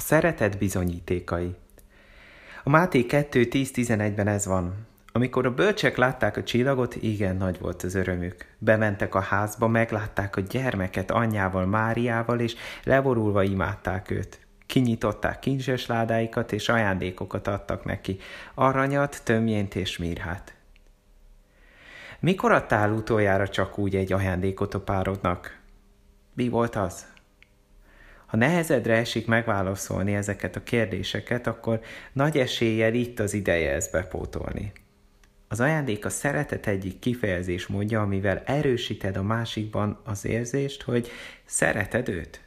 szeretet bizonyítékai. A Máté 2.10.11-ben ez van. Amikor a bölcsek látták a csillagot, igen nagy volt az örömük. Bementek a házba, meglátták a gyermeket anyjával, Máriával, és leborulva imádták őt. Kinyitották kincses ládáikat, és ajándékokat adtak neki, aranyat, tömjént és mirhát. Mikor adtál utoljára csak úgy egy ajándékot a párodnak? Mi volt az? Ha nehezedre esik megválaszolni ezeket a kérdéseket, akkor nagy eséllyel itt az ideje ezt bepótolni. Az ajándék a szeretet egyik kifejezés módja, amivel erősíted a másikban az érzést, hogy szereted őt.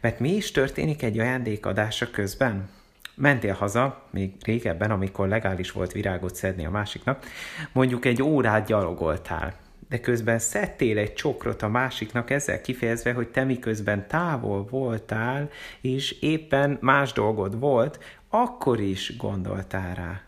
Mert mi is történik egy ajándék adása közben? Mentél haza, még régebben, amikor legális volt virágot szedni a másiknak, mondjuk egy órát gyalogoltál, de közben szedtél egy csokrot a másiknak, ezzel kifejezve, hogy te miközben távol voltál, és éppen más dolgod volt, akkor is gondoltál rá.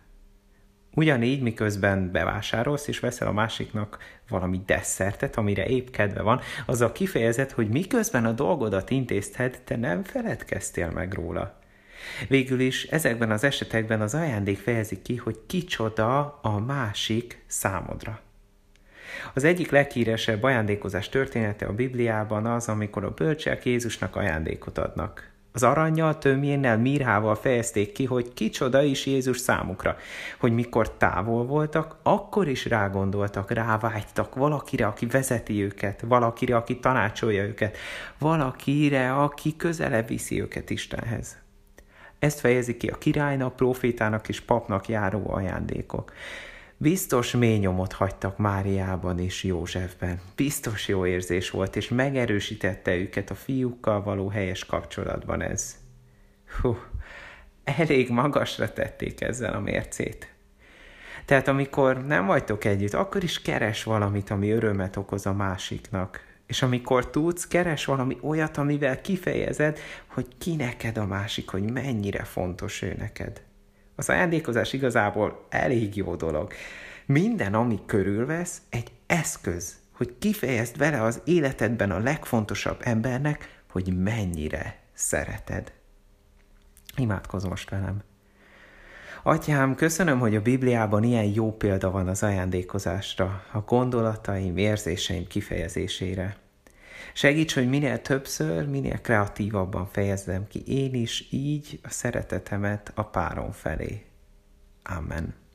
Ugyanígy, miközben bevásárolsz és veszel a másiknak valami desszertet, amire épp kedve van, az a kifejezet, hogy miközben a dolgodat intézted, te nem feledkeztél meg róla. Végül is ezekben az esetekben az ajándék fejezi ki, hogy kicsoda a másik számodra. Az egyik leghíresebb ajándékozás története a Bibliában az, amikor a bölcsek Jézusnak ajándékot adnak. Az aranyjal, tömjénnel, mirhával fejezték ki, hogy kicsoda is Jézus számukra, hogy mikor távol voltak, akkor is rágondoltak, rávágytak valakire, aki vezeti őket, valakire, aki tanácsolja őket, valakire, aki közelebb viszi őket Istenhez. Ezt fejezi ki a királynak, profétának és papnak járó ajándékok. Biztos mély nyomot hagytak Máriában és Józsefben. Biztos jó érzés volt, és megerősítette őket a fiúkkal való helyes kapcsolatban ez. Hú, elég magasra tették ezzel a mércét. Tehát amikor nem vagytok együtt, akkor is keres valamit, ami örömet okoz a másiknak. És amikor tudsz, keres valami olyat, amivel kifejezed, hogy ki neked a másik, hogy mennyire fontos ő neked. Az ajándékozás igazából elég jó dolog. Minden, ami körülvesz, egy eszköz, hogy kifejezd vele az életedben a legfontosabb embernek, hogy mennyire szereted. Imádkozz most velem. Atyám, köszönöm, hogy a Bibliában ilyen jó példa van az ajándékozásra, a gondolataim, érzéseim kifejezésére. Segíts, hogy minél többször, minél kreatívabban fejezzem ki én is így a szeretetemet a párom felé. Amen.